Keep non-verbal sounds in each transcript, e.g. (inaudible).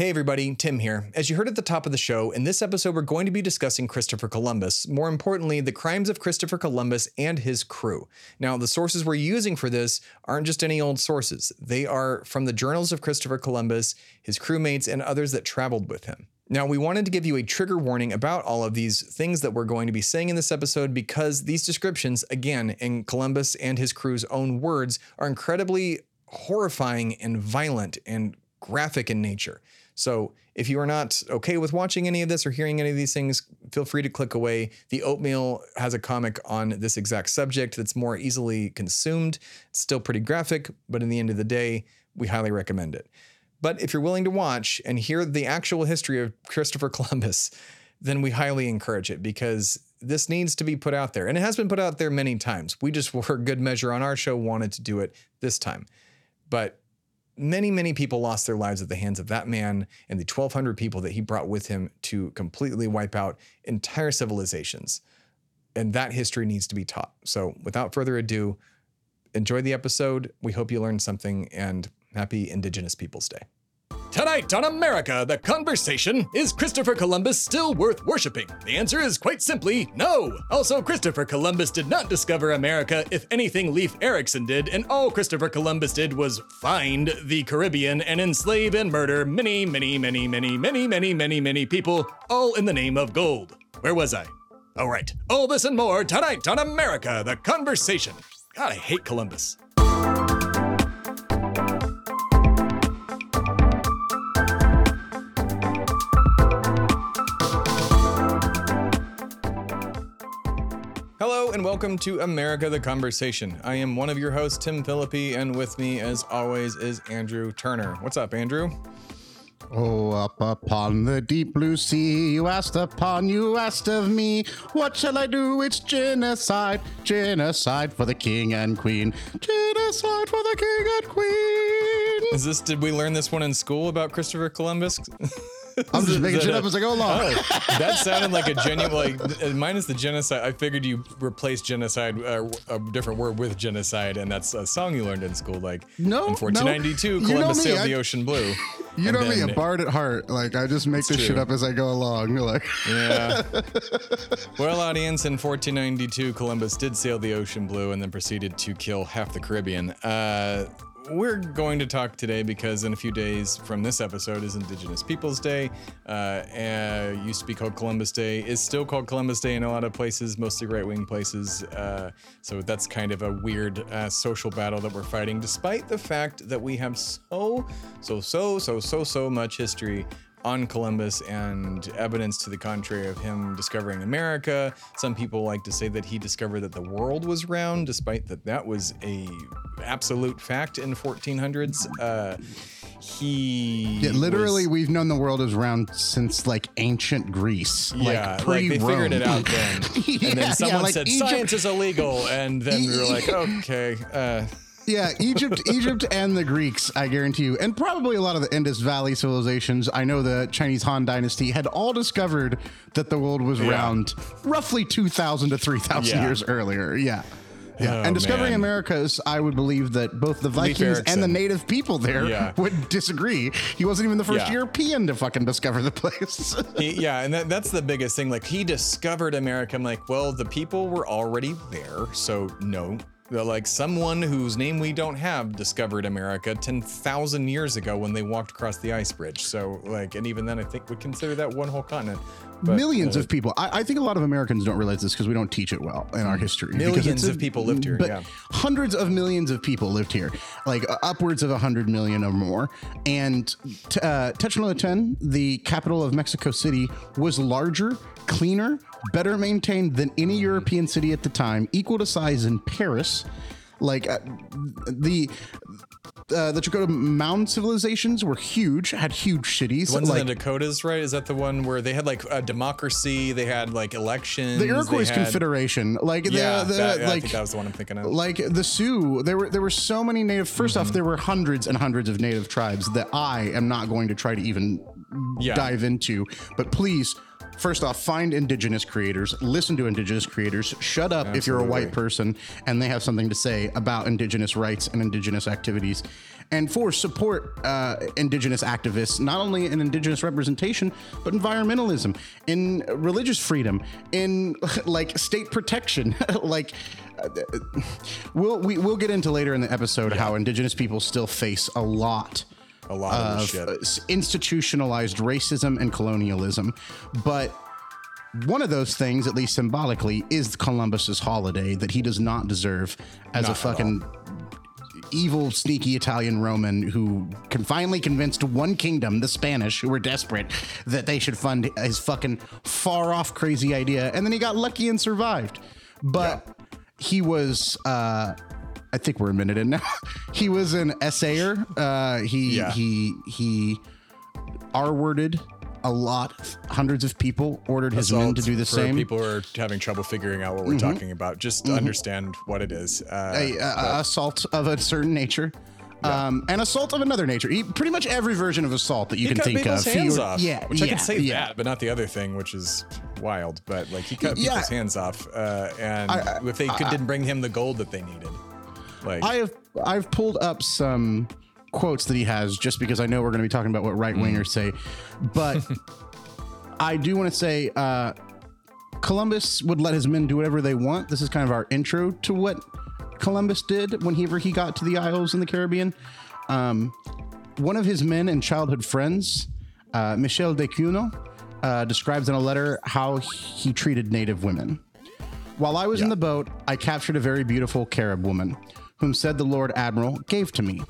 Hey everybody, Tim here. As you heard at the top of the show, in this episode we're going to be discussing Christopher Columbus, more importantly, the crimes of Christopher Columbus and his crew. Now, the sources we're using for this aren't just any old sources, they are from the journals of Christopher Columbus, his crewmates, and others that traveled with him. Now, we wanted to give you a trigger warning about all of these things that we're going to be saying in this episode because these descriptions, again, in Columbus and his crew's own words, are incredibly horrifying and violent and graphic in nature. So if you are not okay with watching any of this or hearing any of these things, feel free to click away. The Oatmeal has a comic on this exact subject that's more easily consumed. It's still pretty graphic, but in the end of the day, we highly recommend it. But if you're willing to watch and hear the actual history of Christopher (laughs) Columbus, then we highly encourage it because this needs to be put out there. And it has been put out there many times. We just, (laughs) for good measure on our show, wanted to do it this time. But many, many people lost their lives at the hands of that man and the 1,200 people that he brought with him to completely wipe out entire civilizations. And that history needs to be taught. So, without further ado, enjoy the episode. We hope you learned something and happy Indigenous Peoples Day. Tonight on America, the conversation is Christopher Columbus still worth worshiping? The answer is quite simply no. Also, Christopher Columbus did not discover America. If anything, Leif Erikson did, and all Christopher Columbus did was find the Caribbean and enslave and murder many, many, many, many, many, many, many, many people, all in the name of gold. Where was I? All right. All this and more tonight on America, the conversation. God, I hate Columbus. Hello and welcome to America the Conversation. I am one of your hosts, Tim Phillippe, and with me, as always, is Andrew Turner. What's up, Andrew? Oh, up upon the deep blue sea, you asked upon, you asked of me, what shall I do? It's genocide, genocide for the king and queen, genocide for the king and queen. Is this, did we learn this one in school about Christopher Columbus? (laughs) I'm just making shit up as I go along. Oh, that sounded like a genuine, (laughs) like minus the genocide. I figured you replaced genocide, uh, a different word with genocide, and that's a song you learned in school. Like No, in 1492, no. You Columbus know me, sailed the ocean blue. You know me, a bard at heart. Like I just make this shit up as I go along. Like (laughs) Yeah. well, audience, in 1492, Columbus did sail the ocean blue and then proceeded to kill half the Caribbean. Uh, we're going to talk today because in a few days from this episode is Indigenous Peoples Day. Uh, uh, used to be called Columbus Day. Is still called Columbus Day in a lot of places, mostly right-wing places. Uh, so that's kind of a weird uh, social battle that we're fighting, despite the fact that we have so, so, so, so, so, so much history on Columbus and evidence to the contrary of him discovering America. Some people like to say that he discovered that the world was round, despite that that was a absolute fact in 1400s. Uh, he yeah, literally, was- we've known the world is round since like ancient Greece. yeah, like, like, they figured it out then, Yeah, (laughs) and then yeah, someone like said Egypt- science is illegal, and then we were like, (laughs) okay, uh, Yeah, Egypt, (laughs) Egypt, and the Greeks, I guarantee you, and probably a lot of the Indus Valley civilizations. I know the Chinese Han Dynasty had all discovered that the world was Yeah. round, roughly two thousand to three thousand Yeah. years earlier. Yeah. Yeah, Oh, and discovering man. Americas, I would believe that both the Vikings and the native people there Yeah. (laughs) would disagree. He wasn't even the first Yeah. European to fucking discover the place. (laughs) He, yeah, and that, that's the biggest thing. Like he discovered America. I'm like, well, the people were already there, so no. Like someone whose name we don't have discovered America 10,000 years ago when they walked across the ice bridge. So like, and even then, I think we consider that one whole continent. But, millions uh, of people. I, I think a lot of Americans don't realize this because we don't teach it well in our history. Millions a- of people lived here, But yeah. hundreds of millions of people lived here, like uh, upwards of hundred million or more. And t- uh, Tenochtitlan, the capital of Mexico City, was larger, cleaner, better maintained than any European city at the time, equal to size in Paris. Like uh, the. Uh, the Dakota Mound civilizations were huge, had huge cities. Ones like in the Dakotas, right? Is that the one where they had like a democracy? They had like elections. the Iroquois had- Confederation, like Yeah, the that- yeah, I like think that was the one I'm thinking of. like the Sioux, there were there were so many native. 1st Mm-hmm. off, there were hundreds and hundreds of native tribes that I am not going to try to even Yeah. dive into. But please, First off, find indigenous creators, listen to indigenous creators, shut up if you're a white person and they have something to say about indigenous rights and indigenous activities. And four, support uh, indigenous activists, not only in indigenous representation, but environmentalism, in religious freedom, in (laughs) like state protection. (laughs) like, uh, we'll, we, we'll get into later in the episode how indigenous people still face a lot A lot of of shit. uh, institutionalized racism and colonialism. But one of those things, at least symbolically, is Columbus's holiday that he does not deserve as Not a fucking evil, sneaky Italian Roman who can finally convinced one kingdom, the Spanish, who were desperate, that they should fund his fucking far off crazy idea. And then he got lucky and survived. But he was uh I think we're a minute in now. (laughs) he was an essayer. Uh he Yeah. he he R-worded a lot. Hundreds of people ordered his men to do the same. Mm-hmm. People who are having trouble figuring out what we're talking about. Just to understand what it is. Uh, a, a- assault of a certain nature. Um, and assault of another nature. He- pretty much every version of assault that you he can think of. hands He- off. Yeah, which I yeah, can say yeah. that, but not the other thing, which is wild. But like he cut Yeah. people's hands off, uh, and if they could, didn't bring him the gold that they needed, like I have I've pulled up some quotes that he has just because I know we're going to be talking about what right wingers say, but (laughs) I do want to say uh, Columbus would let his men do whatever they want. This is kind of our intro to what Columbus did whenever he got to the Isles in the Caribbean. Um, one of his men and childhood friends, uh, Michel de Cuneo, uh, describes in a letter how he treated Native women. While I was in the boat, I captured a very beautiful Carib woman, whom said the Lord Admiral gave to me.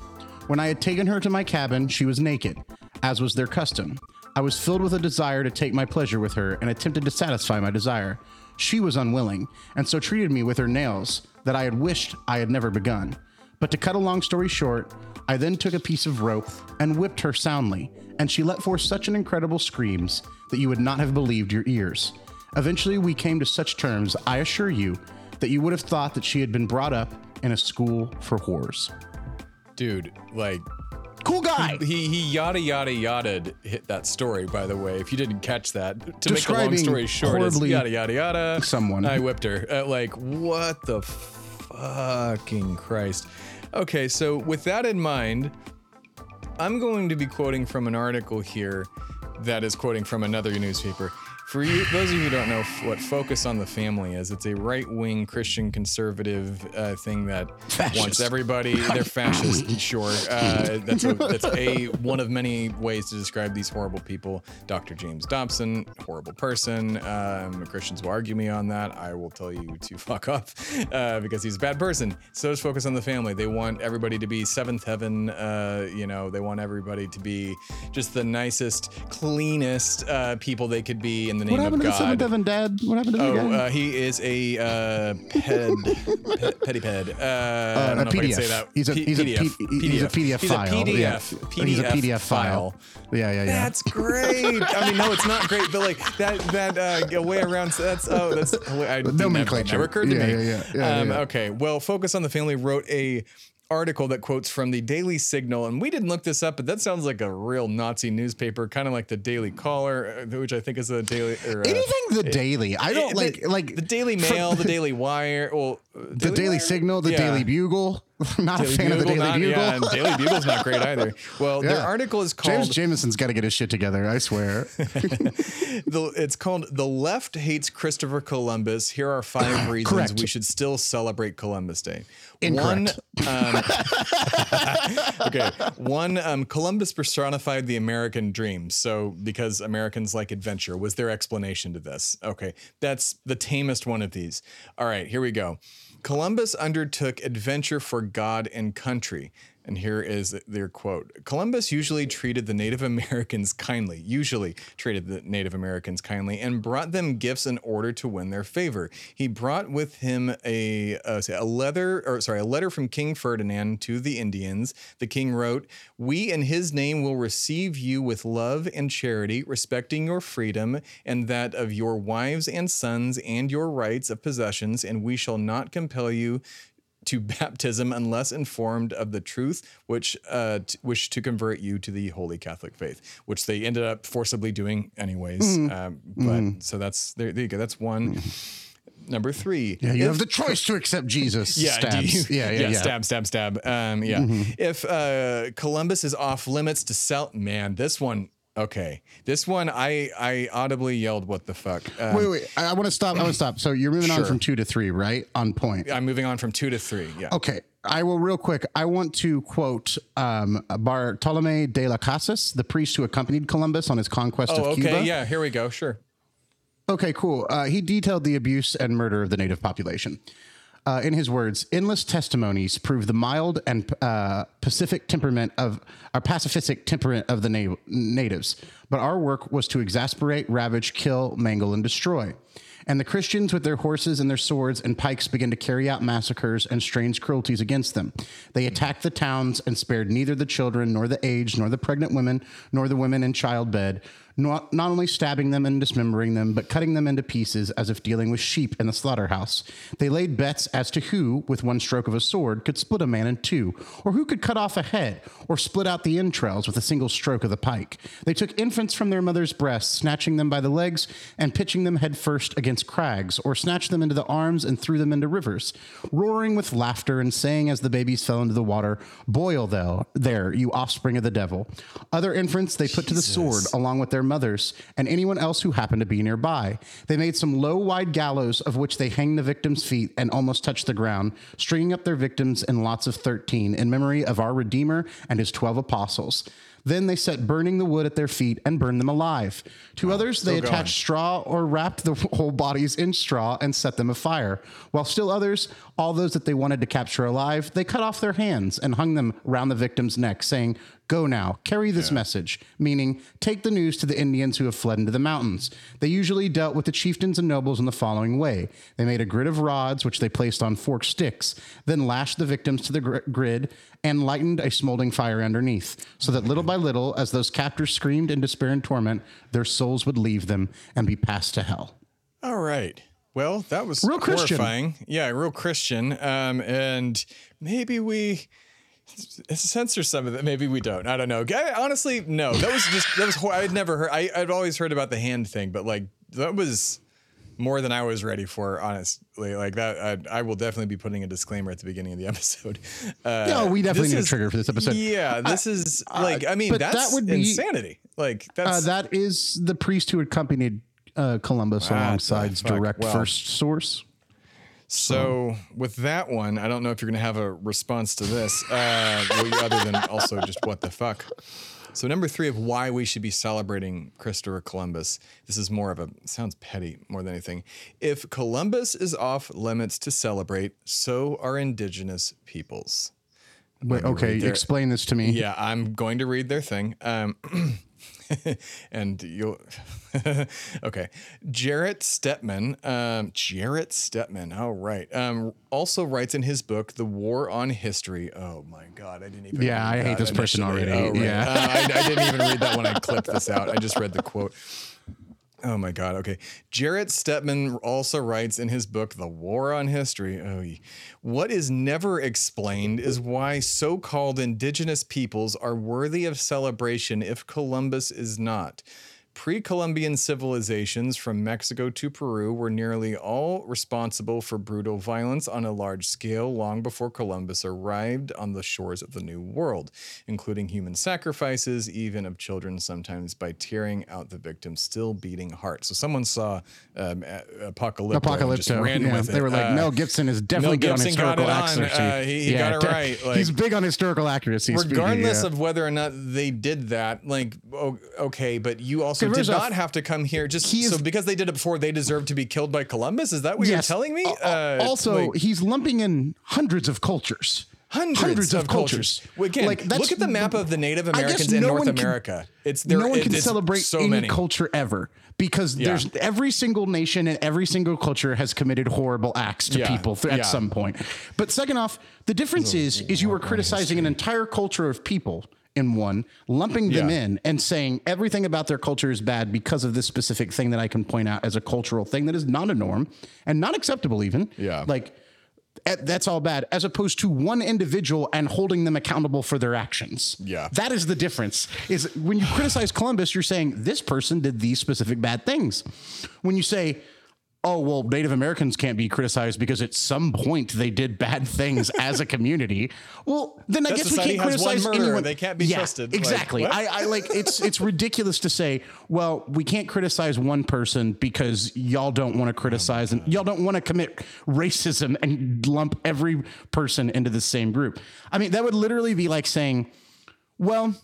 When I had taken her to my cabin, she was naked, as was their custom. I was filled with a desire to take my pleasure with her and attempted to satisfy my desire. She was unwilling, and so treated me with her nails that I had wished I had never begun. But to cut a long story short, I then took a piece of rope and whipped her soundly, and she let forth such an incredible screams that you would not have believed your ears. Eventually, we came to such terms, I assure you, that you would have thought that she had been brought up in a school for whores. dude, like Cool guy. he he yada yada yada hit that story. By the way, if you didn't catch that, to make a long story short, horribly yada yada yada. someone. I whipped her. Uh, like what the fucking Christ? Okay, so with that in mind, I'm going to be quoting from an article here that is quoting from another newspaper. For you, those of you who don't know what Focus on the Family is, it's a right-wing Christian conservative uh, thing that wants everybody. They're fascist, (laughs) sure. Uh, that's a, that's a one of many ways to describe these horrible people. Dr. James Dobson, horrible person. Um, Christians will argue me on that. I will tell you to fuck off uh, because he's a bad person. So does Focus on the Family. They want everybody to be seventh heaven. Uh, you know, they want everybody to be just the nicest, cleanest uh, people they could be the name What happened of to the seventh heaven dad? What happened to the Oh, guy? uh, he is a uh, ped, (laughs) pe- petty ped. Uh, I don't a know if I can say that. He's a- P- he's a PDF. P- he's a PDF He's a file. PDF. Yeah. He's a PDF file. Yeah, yeah, yeah. That's great. I mean, no, it's not great, but like that that uh, way around. So that's oh, that's I, Nomenclature. never occurred to Yeah, me. yeah, yeah, yeah, um, yeah. Okay, well, Focus on the Family wrote a article that quotes from the Daily Signal, and we didn't look this up, but that sounds like a real Nazi newspaper, kind of like the Daily Caller, uh, which I think is a daily. Or, uh, Anything the Daily. I don't the- like like the Daily Mail, the Daily Wire, well, uh, the Daily Wire? Signal, the Yeah. Daily Bugle. (laughs) Not Daily a fan of the Daily not- Bugle. Yeah, and Daily Bugle's not great either. Well, their article is called James Jameson's got to get his shit together. I swear. (laughs) (laughs) the, it's called "The Left Hates Christopher Columbus." Here are five (sighs) reasons Correct. we should still celebrate Columbus Day. Incorrect. One, um, okay. One, um, Columbus personified the American dream. So, because Americans like adventure, was their explanation to this. Okay, that's the tamest one of these. All right, here we go. Columbus undertook adventure for God and country. And here is their quote Columbus usually treated the Native Americans kindly, usually treated the Native Americans kindly, and brought them gifts in order to win their favor. He brought with him a, uh, a letter, or sorry, a letter from King Ferdinand to the Indians. The king wrote, We in his name will receive you with love and charity, respecting your freedom and that of your wives and sons and your rights of possessions, and we shall not compel you to (laughs) baptism unless informed of the truth which uh, t- wish to convert you to the holy Catholic faith, which they ended up forcibly doing anyways. Mm-hmm. Um, but so that's there, there you go. That's one. Number three. Yeah, you if- have the choice to accept Jesus. (laughs) yeah, Stabs. you- yeah, yeah, yeah. stab, stab, stab. Um, yeah. Mm-hmm. If uh, Columbus is off limits to sell, man, this one. Okay, this one I I audibly yelled, "What the fuck?" Um, Wait, wait. I, want to stop. I want to stop. So you're moving on from two to three, right? On point. I'm moving on from two to three. Yeah. Okay. I will real quick. I want to quote um, Bartolome de las Casas, the priest who accompanied Columbus on his conquest Oh, of okay. Cuba. Yeah. Here we go. Sure. Okay, cool. Uh, he detailed the abuse and murder of the native population. Uh, in his words, endless testimonies prove the mild and uh, pacific temperament of our pacifistic temperament of the na- natives. But our work was to exasperate, ravage, kill, mangle, and destroy. And the Christians, with their horses and their swords and pikes, began to carry out massacres and strange cruelties against them. They attacked the towns and spared neither the children, nor the aged, nor the pregnant women, nor the women in childbed, not, not only stabbing them and dismembering them, but cutting them into pieces as if dealing with sheep in the slaughterhouse. They laid bets as to who, with one stroke of a sword, could split a man in two, or who could cut off a head, or split out the entrails with a single stroke of the pike. They took infants from their mother's breasts, snatching them by the legs and pitching them headfirst against crags, or snatched them into the arms and threw them into rivers, roaring with laughter and saying as the babies fell into the water, Boil thou there, you offspring of the devil. Other infants they put to the sword along with their mothers and anyone else who happened to be nearby. They made some low, wide gallows of which they hanged the victims' feet and almost touched the ground, stringing up their victims in lots of 13 in memory of our Redeemer and his 12 apostles. Then they set burning the wood at their feet and burned them alive. To others, they still going. attached straw or wrapped the (laughs) whole bodies in straw and set them afire. While still others, all those that they wanted to capture alive, they cut off their hands and hung them round the victim's neck, saying, Go now, carry this message, meaning take the news to the Indians who have fled into the mountains. They usually dealt with the chieftains and nobles in the following way they made a grid of rods, which they placed on forked sticks, then lashed the victims to the gr- grid and lightened a smoldering fire underneath, so that little by little, as those captors screamed in despair and torment, their souls would leave them and be passed to hell. All right. Well, that was Real Christian. horrifying. Yeah, real Christian. Um, and maybe we censor some of that. Maybe we don't. I don't know. I- honestly, no. That was just that was. hor- I'd never heard. I, I'd always heard about the hand thing, but like that was more than I was ready for. Honestly, like that. I, I will definitely be putting a disclaimer at the beginning of the (laughs) episode. Uh, Yeah, we definitely need a trigger for this episode. Yeah, this is like. I mean, but that that's would be- insanity. Like that's Uh, that is the priest who accompanied uh, Columbus What alongside direct Well- first source. So with that one, I don't know if you're gonna have a response to this, uh, other than also just what the fuck. So number three of why we should be celebrating Christopher Columbus. This is more of a sounds petty more than anything. If Columbus is off limits to celebrate, so are indigenous peoples. Wait, okay, their- explain this to me. Yeah, I'm going to read their thing. Um, (clears throat) and you'll. (laughs) okay. Jarrett Stepman. Um, Jarrett Stepman. Oh, right. Um, also writes in his book, The War on History. Oh, my God. I didn't even. Yeah, I hate this person already. Oh, right. Yeah. Uh, I, I didn't even read that when I clipped this out. I just read the quote. Oh my God. Okay. Jarrett Stepman also writes in his book, The War on History. Oh, what is never explained is why so called indigenous peoples are worthy of celebration if Columbus is not. Pre Columbian civilizations from Mexico to Peru were nearly all responsible for brutal violence on a large scale long before Columbus arrived on the shores of the New World, including human sacrifices, even of children, sometimes by tearing out the victim's still beating heart. So someone saw um, a- Apocalypto, just ran yeah, with it. they were like, Uh, Mel Gibson is definitely good on Gibson got historical it on. accuracy. Uh, he- he got it right, like- he's big on historical accuracy. speaking, regardless yeah. of whether or not they did that like okay but you also Okay, did not have to come here just he is- so because they did it before they deserve to be killed by columbus? Is that what Yes. you're telling me? Al- uh, also, like, he's lumping in hundreds of cultures. hundreds, of, cultures, Well, again Like, look at the map of the native americans in no north one can- america. It's there no one can celebrate so any many. culture ever because there's every single nation and every single culture has committed horrible acts to Yeah, people th- at yeah. some point. But second off, the difference is is you are criticizing an entire culture of people in one, lumping them Yeah. in and saying everything about their culture is bad because of this specific thing that I can point out as a cultural thing that is not a norm and not acceptable even. Yeah. Like eh, That's all bad, as opposed to one individual and holding them accountable for their actions. Yeah. That is the difference. Is when you criticize Columbus, you're saying this person did these specific bad things. When you say, oh, well, Native Americans can't be criticized because at some point they did bad things (laughs) as a community. Well, then I guess we can't criticize murderer. anyone. They can't be trusted. Exactly. what? I, I like it's it's (laughs) ridiculous to say, well, we can't criticize one person because y'all don't want to criticize and y'all don't want to commit racism and lump every person into the same group. I mean, that would literally be like saying, well,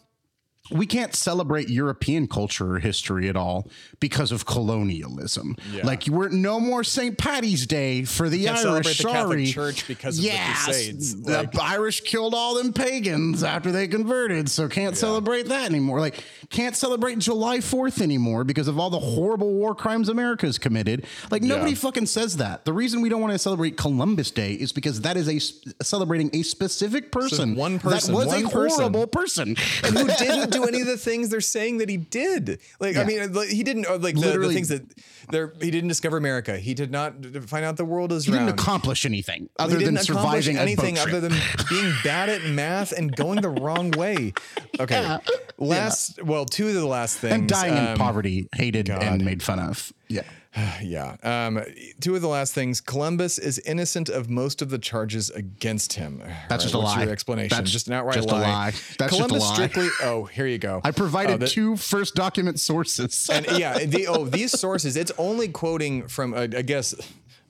we can't celebrate European culture or history at all because of colonialism. Yeah. Like we're no more St. Patty's Day for the Irish. celebrate the Sorry, Church because of the Crusades. The Like- Irish killed all them pagans after they converted, so can't celebrate that anymore. Like can't celebrate July Fourth anymore because of all the horrible war crimes America's committed. Like nobody Yeah. fucking says that. The reason we don't want to celebrate Columbus Day is because that is a celebrating a specific person. one person, that was a person. horrible person. and who didn't (laughs) do any of the things they're saying that he did. Like, I mean, he didn't, like the, the Literally- things that they're, he didn't discover America. He did not find out the world is He round. didn't accomplish anything He other than surviving anything other than (laughs) being bad at math and going the wrong way. (laughs) Okay. Last, well, two of the last things. and dying in um, poverty, hated and made fun of. Yeah. (sighs) Yeah. Um, two of the last things. Columbus is innocent of most of the charges against him. (sighs) That's just a lie. Your explanation. That's just an outright just a lie. lie. That's just a lie. Columbus strictly. Oh, here you go. (laughs) I provided Oh, the- two first document sources. (laughs) and yeah, the, oh, these sources. It's only quoting from, uh, I guess,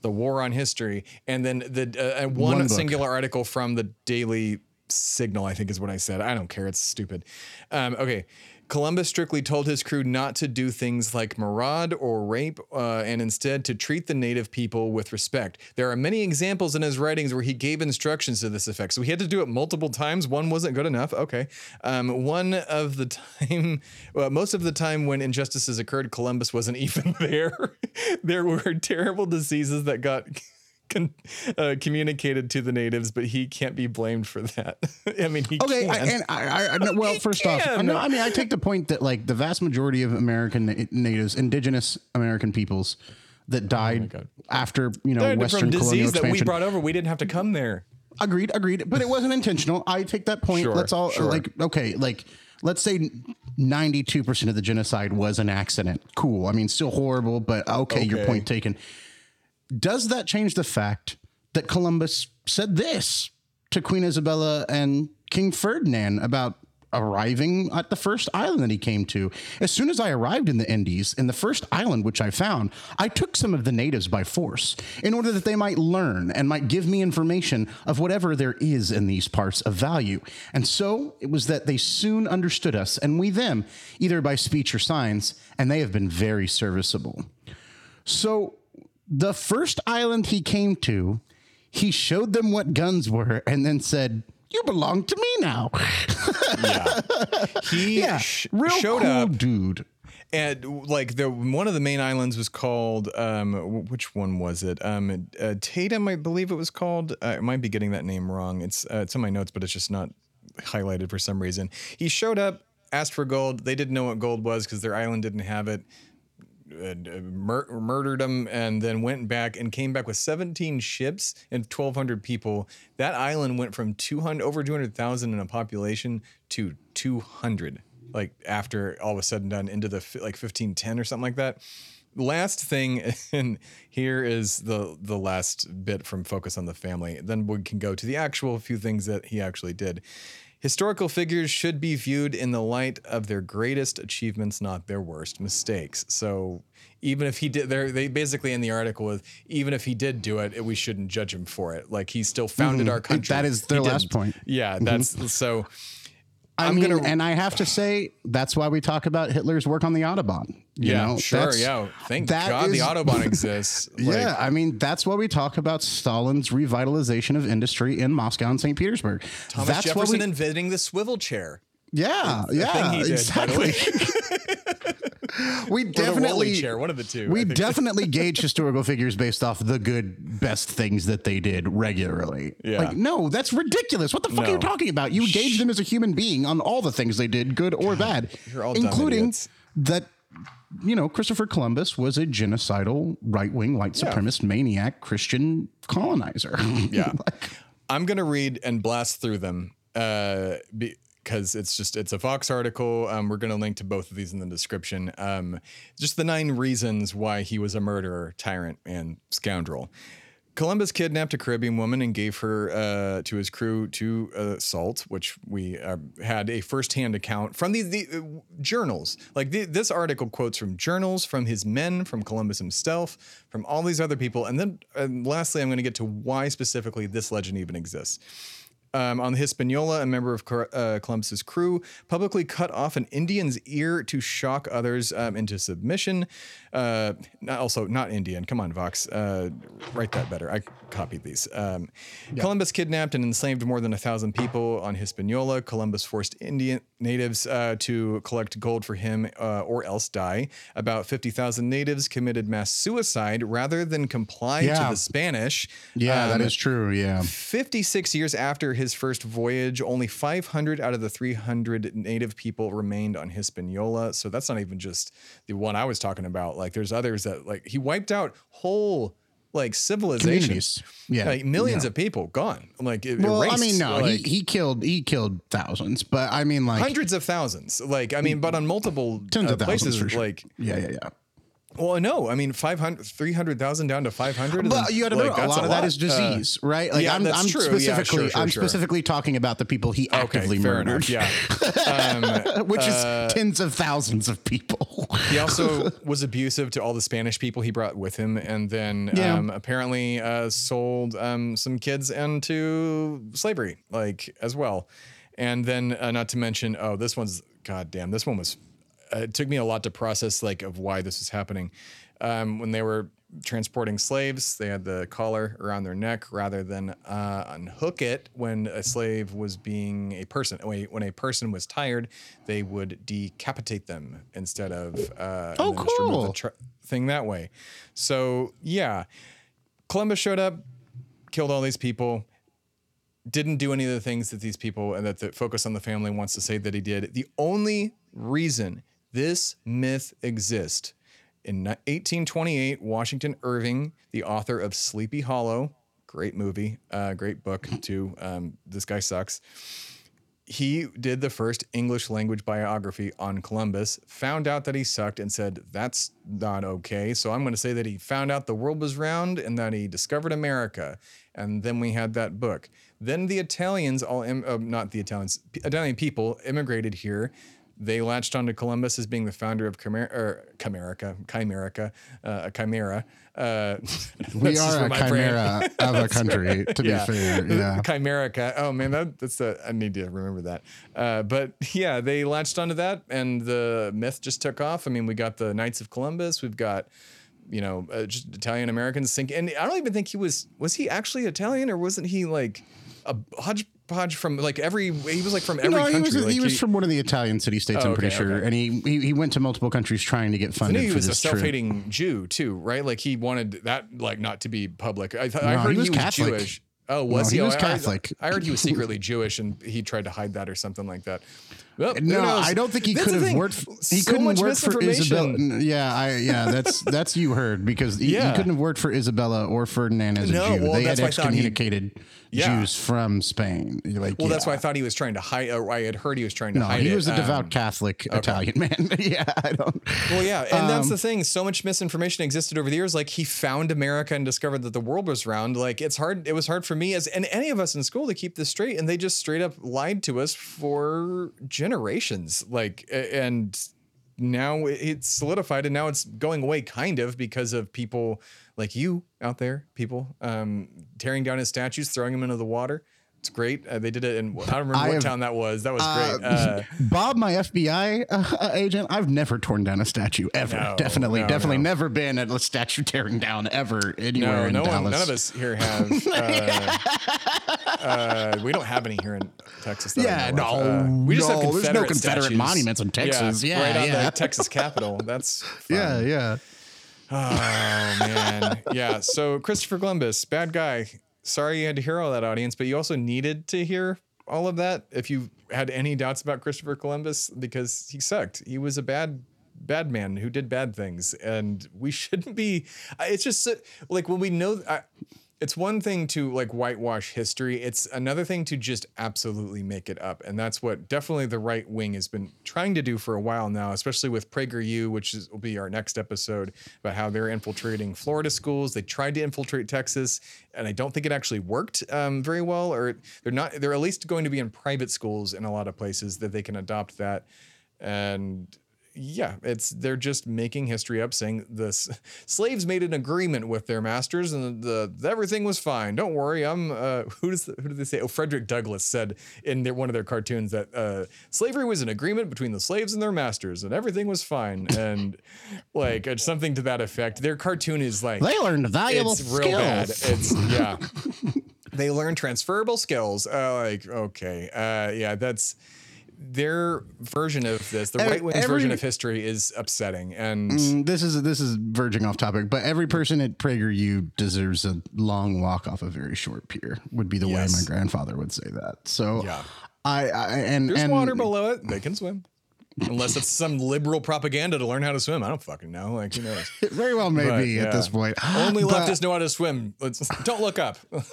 the War on History, and then the uh, uh, one, One singular article from the Daily Signal. I think is what I said. I don't care. It's stupid. Um, okay. Columbus strictly told his crew not to do things like maraud or rape, uh, and instead to treat the native people with respect. There are many examples in his writings where he gave instructions to this effect. So he had to do it multiple times. One wasn't good enough. Okay. Um, one of the (laughs) time, well, most of the time when injustices occurred, Columbus wasn't (laughs) even there. there were terrible diseases that got. Con, uh, communicated to the natives, but he can't be blamed for that. (laughs) I mean, he Okay, I, can. and I, I, I know- well, He first off, I know. I mean, I take the point that like the vast majority of American na- natives, indigenous American peoples, that died God. after you know Died Western from colonial disease that we brought over. We didn't have to come there. Agreed, agreed. But it wasn't intentional. I take that point. Sure, let's all sure. like okay, like let's say ninety-two percent of the genocide was an accident. Cool. I mean, still horrible, but okay, your point taken. Does that change the fact that Columbus said this to Queen Isabella and King Ferdinand about arriving at the first island that he came to? As soon as I arrived in the Indies, in the first island which I found, I took some of the natives by force in order that they might learn and might give me information of whatever there is in these parts of value. And so it was that they soon understood us and we them, either by speech or signs, and they have been very serviceable. So the first island he came to, he showed them what guns were and then said, You belong to me now. (laughs) He yeah. sh- showed cool up. dude. and like the one of the main islands was called um which one was it? Um uh, Tatum I believe it was called. Uh, I might be getting that name wrong. It's uh, it's in my notes but it's just not highlighted for some reason. He showed up asked for gold. They didn't know what gold was because their island didn't have it Uh, mur- murdered them and then went back and came back with 17 ships and 1200 people. That island went from 200 over 200,000 in a population to 200 like after all was said and done into the fi- like 1510 or something like that. Last thing (laughs) and here is the the last bit from focus on the family. Then we can go to the actual few things that he actually did Historical figures should be viewed in the light of their greatest achievements, not their worst mistakes. So, even if he did, they're- basically in the article with even if he did do it, we shouldn't judge him for it. Like he still founded our country. Mm-hmm. That is their He last didn't. point. Mm-hmm. Yeah, that's so. I I'm mean, gonna- and I have to say, that's why we talk about Hitler's work on the Autobahn. You Yeah, know, sure. That's- Yeah, thank God the autobahn (laughs) exists. Like, yeah, I mean that's why we talk about Stalin's revitalization of industry in Moscow and St. Petersburg. Thomas that's why Jefferson we, inventing the swivel chair. yeah, yeah, thing he did, exactly. (laughs) (laughs) (laughs) we definitely chair, one of the two. We definitely (laughs) gauge historical figures based off the good, best things that they did regularly. Yeah. Like, no, that's ridiculous. What the fuck are you talking about? You gauge them as a human being on all the things they did, good or bad, you're all including that you know, Christopher Columbus was a genocidal, right wing, white supremacist, maniac, Christian colonizer. (laughs) Yeah. I'm going to read and blast through them uh, because it's just, it's a Vox article. Um, we're going to link to both of these in the description. Um, just the nine reasons why he was a murderer, tyrant, and scoundrel. Columbus kidnapped a Caribbean woman and gave her uh, to his crew to assault, which we uh, had a firsthand account from these the uh, journals. Like the, this article quotes from journals, from his men, from Columbus himself, from all these other people. And then lastly, I'm going to get to why specifically this legend even exists um, on the Hispaniola, a member of uh, Columbus's crew publicly cut off an Indian's ear to shock others um, into submission. Uh, also, not Indian. Come on, Vox. Uh, write that better. I copied these. Um, yeah. Columbus kidnapped and enslaved more than a thousand people on Hispaniola. Columbus forced Indian natives uh, to collect gold for him uh, or else die. About 50,000 natives committed mass suicide rather than comply yeah. to the Spanish. Yeah, um, that is true. Yeah. 56 years after his first voyage, only 500 out of the 300 native people remained on Hispaniola. So that's not even just the one I was talking about. Like there's others that like he wiped out whole like civilizations. Yeah, like millions yeah. of people gone. Like well, erased. I mean, no, like, he, he killed he killed thousands, but I mean, like hundreds of thousands. Like I mean, but on multiple tens uh, of places, sure. like yeah, yeah, yeah. Well, no, I mean 500, 300,000 down to 500. But you got to know a lot of that is disease, uh, right? Like yeah, I'm, I'm specifically, yeah, sure, sure, I'm sure. specifically talking about the people he actively okay, murdered. Enough, yeah, (laughs) um, which uh, is tens of thousands of people. he also (laughs) was abusive to all the Spanish people he brought with him, and then yeah. um, apparently uh, sold um, some kids into slavery, like as well. And then, uh, not to mention, oh, this one's goddamn. This one was. Uh, it took me a lot to process, like, of why this is happening um, when they were transporting slaves, they had the collar around their neck rather than uh, unhook it when a slave was being a person. When a person was tired, they would decapitate them instead of uh, oh, cool. Tr- thing that way. So yeah, Columbus showed up, killed all these people. Didn't do any of the things that these people and that the Focus on the Family wants to say that he did. The only reason this myth exists in 1828, Washington Irving, the author of Sleepy Hollow, great movie, uh, great book (laughs) too. Um, this guy sucks. He did the first English language biography on Columbus, found out that he sucked, and said, That's not okay. So I'm going to say that he found out the world was round and that he discovered America. And then we had that book. Then the Italians, all, Im- uh, not the Italians, Italian people immigrated here they latched onto Columbus as being the founder of Chimera, or Chimerica, Chimerica, uh, a chimera. Uh, (laughs) we are a chimera (laughs) of a country, to yeah. be fair. Yeah. (laughs) Chimerica. Oh man, that, that's the, I need to remember that. Uh, but yeah, they latched onto that and the myth just took off. I mean, we got the Knights of Columbus. We've got, you know, uh, just Italian Americans sink. And I don't even think he was, was he actually Italian or wasn't he like a hodge hodgepodge from like every he was like from every no, country. He was, like he was from one of the Italian city states, oh, I'm pretty okay, sure, okay. and he, he, he went to multiple countries trying to get funded. he was a self-hating. Jew too, right? Like he wanted that like not to be public. I, th- no, I heard he was, he was Catholic. Jewish. Oh, was no, he? he? Oh, was oh, Catholic. I, I, heard he was (laughs) secretly Jewish, and he tried to hide that or something like that. Well, no, I don't think he could have worked. He so couldn't work for Isabella. Yeah, I yeah, that's (laughs) that's you heard because he, yeah. he couldn't have worked for Isabella or Ferdinand as a no, Jew. Well, they had excommunicated yeah. Jews from Spain. Like, well, yeah. that's why I thought he was trying to hide. Or I had heard he was trying to no, hide. he was it. a devout um, Catholic okay. Italian (laughs) man. (laughs) yeah, I don't. Well, yeah, and um, that's the thing. So much misinformation existed over the years. Like he found America and discovered that the world was round. Like it's hard. It was hard for me as and any of us in school to keep this straight, and they just straight up lied to us for generations. Like and now it's solidified and now it's going away kind of because of people like you out there people um, tearing down his statues throwing them into the water it's great. Uh, they did it in I don't remember I what have, town that was. That was uh, great. Uh, (laughs) Bob, my FBI uh, agent, I've never torn down a statue ever. No, definitely, no, definitely no. never been at a statue tearing down ever anywhere no, in Dallas. One, none of us here (laughs) have. Uh, uh, we don't have any here in Texas. yeah, no, we just have Confederate there's no Confederate statues. monuments in Texas. Yeah, yeah, right yeah. on the Texas Capitol. (laughs) That's fun. yeah, yeah. Oh man, yeah. So Christopher Columbus, bad guy sorry you had to hear all that audience, but you also needed to hear all of that if you had any doubts about Christopher Columbus because he sucked. He was a bad bad man who did bad things, and we (laughs) shouldn't be. It's just like when we know. I, it's one thing to like whitewash history. It's another thing to just absolutely make it up, and that's what definitely the right wing has been trying to do for a while now, especially with PragerU, which is, will be our next episode about how they're infiltrating Florida schools. They tried to infiltrate Texas, and I don't think it actually worked um, very well. Or they're not. They're at least going to be in private schools in a lot of places that they can adopt that, and yeah, it's they're just making history up, saying the slaves made an agreement with their masters, and the, the everything was fine. Don't worry, I'm uh, who does the, who did they say? Oh, Frederick Douglass said in their, one of their cartoons that uh, slavery was an agreement between the slaves and their masters, and everything was fine, and like it's something to that effect. Their cartoon is like They learned valuable it's real bad. It's yeah. (laughs) they learn transferable skills. Uh, like okay, uh, yeah, that's their version of this. The right wing's version of history is upsetting, and Mm, This is this is verging off topic, but every person at PragerU deserves a long walk off a very short pier. Would be the way my grandfather would say that. So Yeah. I, I and there's and water below it. They can swim. Unless it's some liberal propaganda to learn how to swim. I don't fucking know. Like, who knows? (laughs) it very well may But, be at this point. Only (gasps) But- leftists know how to swim. Let's don't look up. (laughs)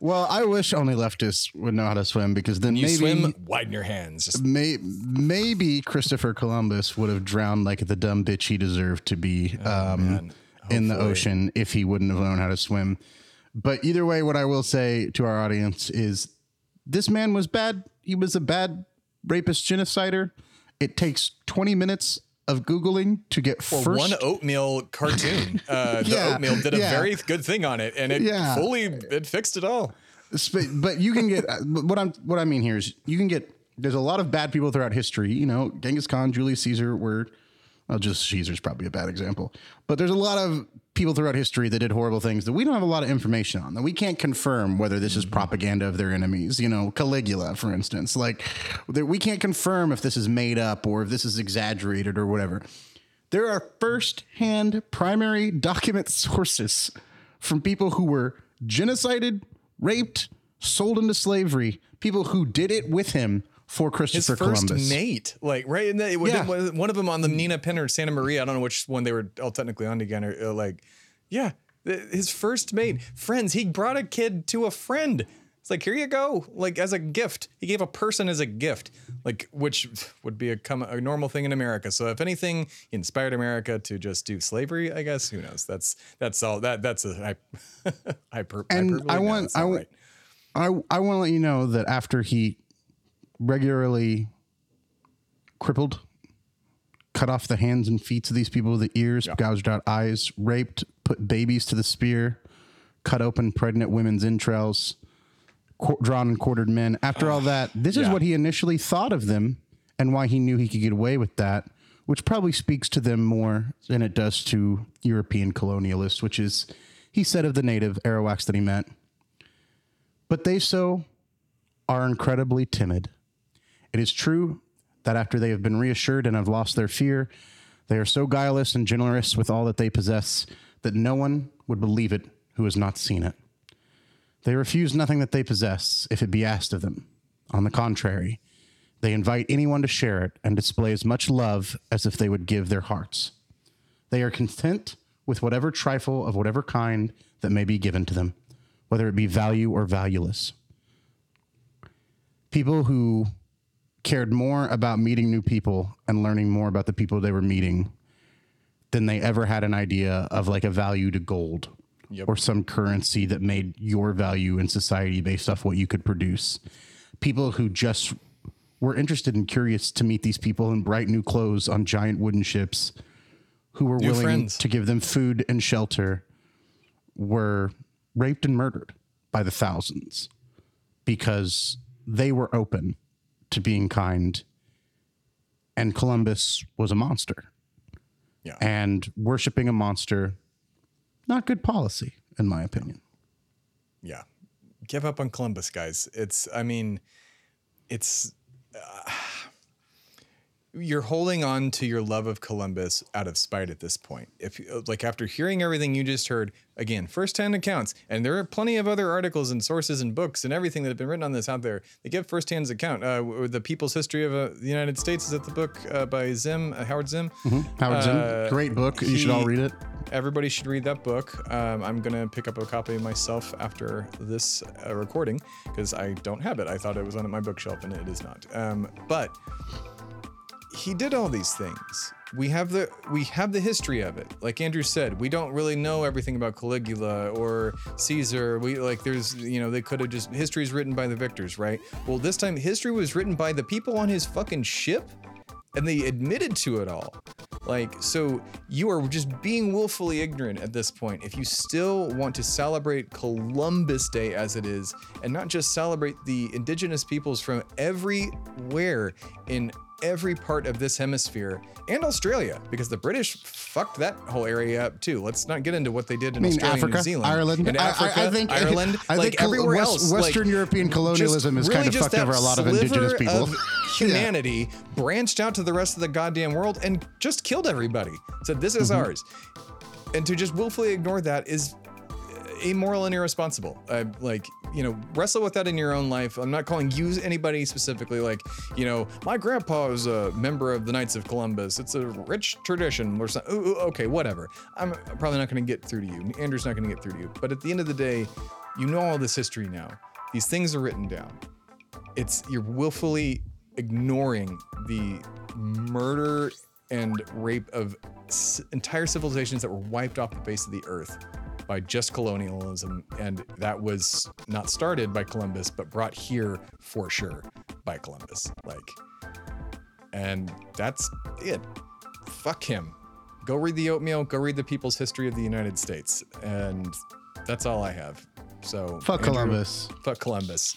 Well, I wish only leftists would know how to swim because then You maybe swim, widen your hands. May, maybe Christopher Columbus would have drowned like the dumb bitch he deserved to be um, Oh, man. in the ocean if he wouldn't have known how to swim. But either way, what I will say to our audience is this man was bad. He was a bad rapist genocider. It takes 20 minutes of Googling to get first. one oatmeal cartoon. (laughs) Uh, the Yeah, oatmeal did a yeah. very good thing on it, and it Yeah. fully it fixed it all. But you can get what I'm what I mean here is you can get there's a lot of bad people throughout history. You know, Genghis Khan, Julius Caesar were well, just Caesar's probably a bad example. But there's a lot of people throughout history that did horrible things that we don't have a lot of information on. That we can't confirm whether this is propaganda of their enemies. You know, Caligula, for instance, like that we can't confirm if this is made up or if this is exaggerated or whatever. There are first-hand primary document (laughs) sources from people who were genocided, raped, sold into slavery, people who did it with him for His Christopher first Columbus. mate, like right in the it, Yeah. one of them on the Nina Pinta Santa Maria. I don't know which one they were all technically on together. Uh, like, yeah, his first mate, friends. He brought a kid to a friend. It's like here you go, like as a gift. He gave a person as a gift, like which would be a, com- a normal thing in America. So if anything, he inspired America to just do slavery. I guess who knows? That's that's all. That that's a (laughs) hyper. And? I want- I want- right. I I want to let you know that after he regularly crippled, cut off the hands and feet of these people, the ears, gouged out eyes, raped, put babies to the spear, cut open pregnant women's entrails, qu- drawn and quartered men. After all that, this is what he initially thought of them and why he knew he could get away with that, which probably speaks to them more than it does to European colonialists, which is he said of the native Arawaks that he met. But they so are incredibly timid. It is true that after they have been reassured and have lost their fear, they are so guileless and generous with all that they possess that no one would believe it who has not seen it. They refuse nothing that they possess if it be asked of them. On the contrary, they invite anyone to share it and display as much love as if they would give their hearts. They are content with whatever trifle of whatever kind that may be given to them, whether it be value or valueless. People who cared more about meeting new people and learning more about the people they were meeting than they ever had an idea of like a value to gold Yep. or some currency that made your value in society based off what you could produce. People who just were interested and curious to meet these people in bright new clothes on giant wooden ships who were New willing friends. to give them food and shelter were raped and murdered by the thousands because they were open to being kind and Columbus was a monster Yeah. and worshiping a monster not good policy in my opinion Yeah. Give up on Columbus, guys. It's, I mean, it's, uh, you're holding on to your love of Columbus out of spite at this point. If like after hearing everything you just heard, again, firsthand accounts, and there are plenty of other articles and sources and books and everything that have been written on this out there. They give firsthand account. Uh, the People's History of uh, the United States is that the book uh, by Zim uh, Howard Zim. Howard Zinn, Uh, great book. You should all read it. Everybody should read that book. Um, I'm gonna pick up a copy myself after this uh, recording because I don't have it. I thought it was on my bookshelf and it is not. Um, but he did all these things. We have the we have the history of it. Like Andrew said, we don't really know everything about Caligula or Caesar. We like there's you know they could have just history is written by the victors, right? Well, this time history was written by the people on his fucking ship, and they admitted to it all. Like so, you are just being willfully ignorant at this point. If you still want to celebrate Columbus Day as it is, and not just celebrate the indigenous peoples from everywhere in every part of this hemisphere and Australia, because the British fucked that whole area up too. Let's not get into what they did in I mean, Australia Africa, and New Zealand, Ireland, and I- I- Africa, (laughs) I think- Ireland, I like think everywhere West- else. like, Western European just colonialism has kind of fucked over a lot of indigenous people. of (laughs) humanity branched out to the rest of the goddamn world and just killed everybody. Said this Mm-hmm. is ours, and to just willfully ignore that is immoral and irresponsible. Uh, like, you know, wrestle with that in your own life. I'm not calling you anybody specifically. Like, you know, my grandpa is a member of the Knights of Columbus. It's a rich tradition or something. Okay, whatever. I'm probably not going to get through to you. Andrew's not going to get through to you. But at the end of the day, you know all this history now. These things are written down. It's you're willfully ignoring the murder and rape of entire civilizations that were wiped off the face of the earth by just colonialism and that was not started by Columbus but brought here for sure by Columbus like and that's it fuck him go read the oatmeal go read the people's history of the United States and that's all I have so Fuck Andrew, Columbus. fuck Columbus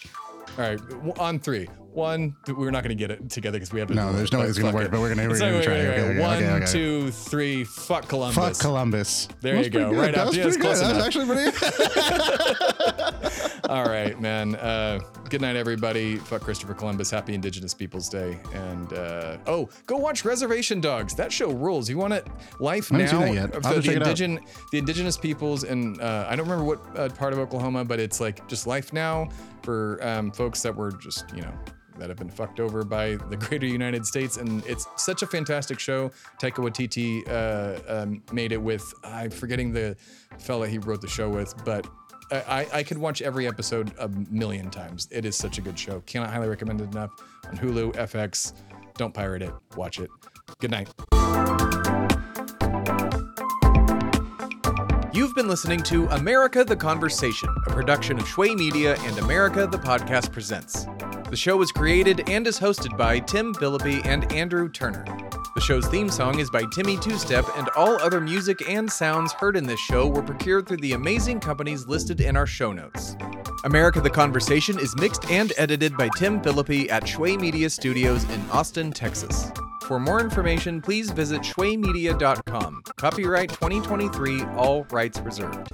all right, on three. One, we're not going to get it together because we have. No, there's no way it's gonna work, it. but we're gonna- we're It's gonna not- try. okay, Okay, okay. okay, One, okay, okay. two, three. Fuck Columbus. Fuck Columbus. There you go. good. Right that up. was Yeah, pretty close good. That was enough. actually pretty. (laughs) (laughs) All right, man. Uh, good night, everybody. Fuck Christopher Columbus. Happy Indigenous Peoples Day. And uh, oh, go watch Reservation Dogs. That show rules. You want it? Life I haven't now seen that yet. of I'll the, have to check it out. indigen, the indigenous peoples, and uh, I don't remember what uh, part of Oklahoma, but it's like just life now for um, folks that were just you know that have been fucked over by the (laughs) greater United States. And it's such a fantastic show. Taika Waititi uh, um, made it with, I'm forgetting the fella he wrote the show with, but I, I- could watch every episode a million times. It is such a good show. Cannot highly recommend it enough. On Hulu, FX. Don't pirate it. Watch it. Good night. You've been listening to America the Conversation, a production of Shway Media and America the Podcast Presents. The show was created and is hosted by Tim Phillippe and Andrew Turner. The show's theme song is by Timmy Two Step, and all other music and sounds heard in this show were procured through the amazing companies listed in our show notes. America the Conversation is mixed and edited by Tim Phillippe at Shway Media Studios in Austin, Texas. For more information, please visit shwaymedia.com. Copyright 2023, all rights reserved.